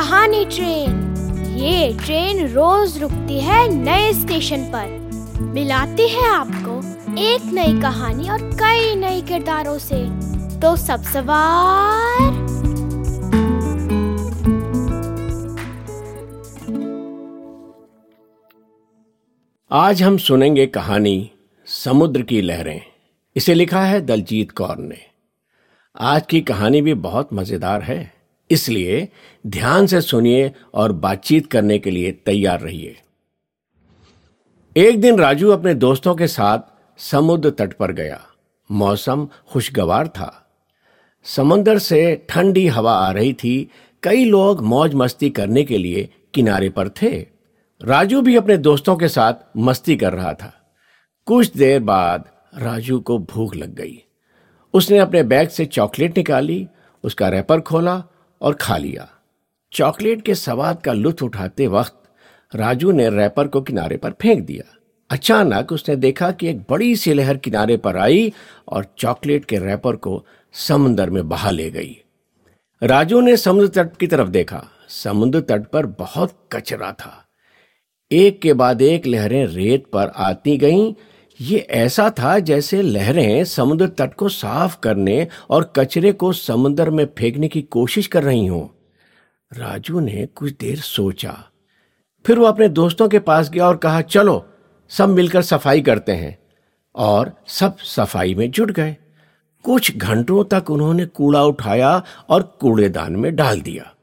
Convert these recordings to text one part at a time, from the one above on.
पुरानी ट्रेन। ये ट्रेन रोज रुकती है नए स्टेशन पर। मिलाती है आपको एक नई कहानी और कई नए किरदारों से। तो सब सवार। आज हम सुनेंगे कहानी समुद्र की लहरें। इसे लिखा है दलजीत कौर ने। आज की कहानी भी बहुत मज़ेदार है। इसलिए ध्यान से सुनिए और बातचीत करने के लिए तैयार रहिए। एक दिन राजू अपने दोस्तों के साथ समुद्र तट पर गया। मौसम खुशगवार था। समुद्र से ठंडी हवा आ रही थी। कई लोग मौज मस्ती करने के लिए किनारे पर थे। राजू भी अपने दोस्तों के साथ मस्ती कर रहा था। कुछ देर बाद राजू को भूख लग गई। उसने अपने बैग से चॉकलेट निकाली, उसका रैपर खोला और खा लिया। चॉकलेट के स्वाद का लुत्फ उठाते वक्त राजू ने रैपर को किनारे पर फेंक दिया। अचानक उसने देखा कि एक बड़ी सी लहर किनारे पर आई और चॉकलेट के रैपर को समुद्र में बहा ले गई। राजू ने समुद्र तट की तरफ़ देखा। समुद्र तट पर बहुत कचरा था। एक के बाद एक लहरें रेत पर आती गईं ये ऐसा था जैसे लहरें समुद्र तट को साफ़ करने और कचरे को समुद्र में फेंकने की कोशिश कर रही हों। राजू ने कुछ देर सोचा। फिर वो अपने दोस्तों के पास गया और कहा, चलो, सब मिलकर सफ़ाई करते हैं। और सब सफ़ाई में जुट गए। कुछ घंटों तक उन्होंने कूड़ा उठाया और कूड़ेदान में डाल दिया।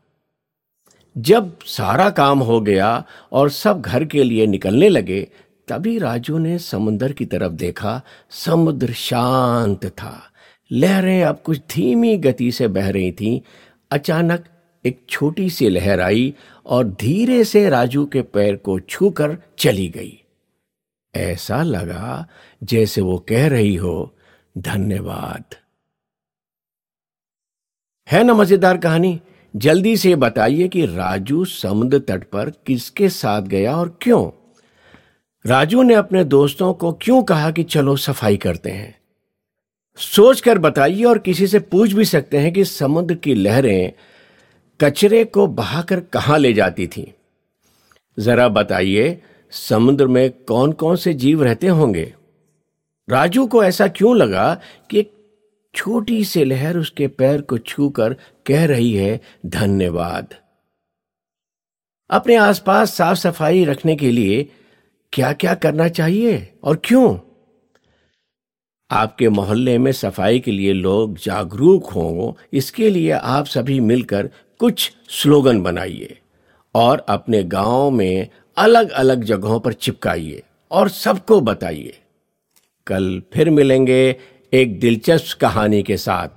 जब सारा काम हो गया और सब घर के लिए निकलने लगे तभी राजू ने समुद्र की तरफ़ देखा, समुद्र शांत था। लहरें अब कुछ धीमी गति से बह रही थीं। अचानक एक छोटी सी लहर आई और धीरे से राजू के पैर को छूकर चली गई। ऐसा लगा जैसे वो कह रही हो, धन्यवाद। है ना मज़ेदार कहानी? जल्दी से बताइए कि राजू समुद्र तट पर किसके साथ गया और क्यों? राजू ने अपने दोस्तों को क्यों कहा कि चलो सफ़ाई करते हैं? सोचकर बताइए और किसी से पूछ भी सकते हैं कि समुद्र की लहरें कचरे को बहाकर कहाँ ले जाती थी। जरा बताइए, समुद्र में कौन कौन से जीव रहते होंगे? राजू को ऐसा क्यों लगा कि एक छोटी सी लहर उसके पैर को छूकर कह रही है, धन्यवाद अपने आसपास साफ़ सफ़ाई रखने के लिए क्या क्या करना चाहिए और क्यों? आपके मोहल्ले में सफ़ाई के लिए लोग जागरूक हों, इसके लिए आप सभी मिलकर कुछ स्लोगन बनाइए और अपने गाँव में अलग अलग जगहों पर चिपकाइए और सबको बताइए। कल फिर मिलेंगे एक दिलचस्प कहानी के साथ।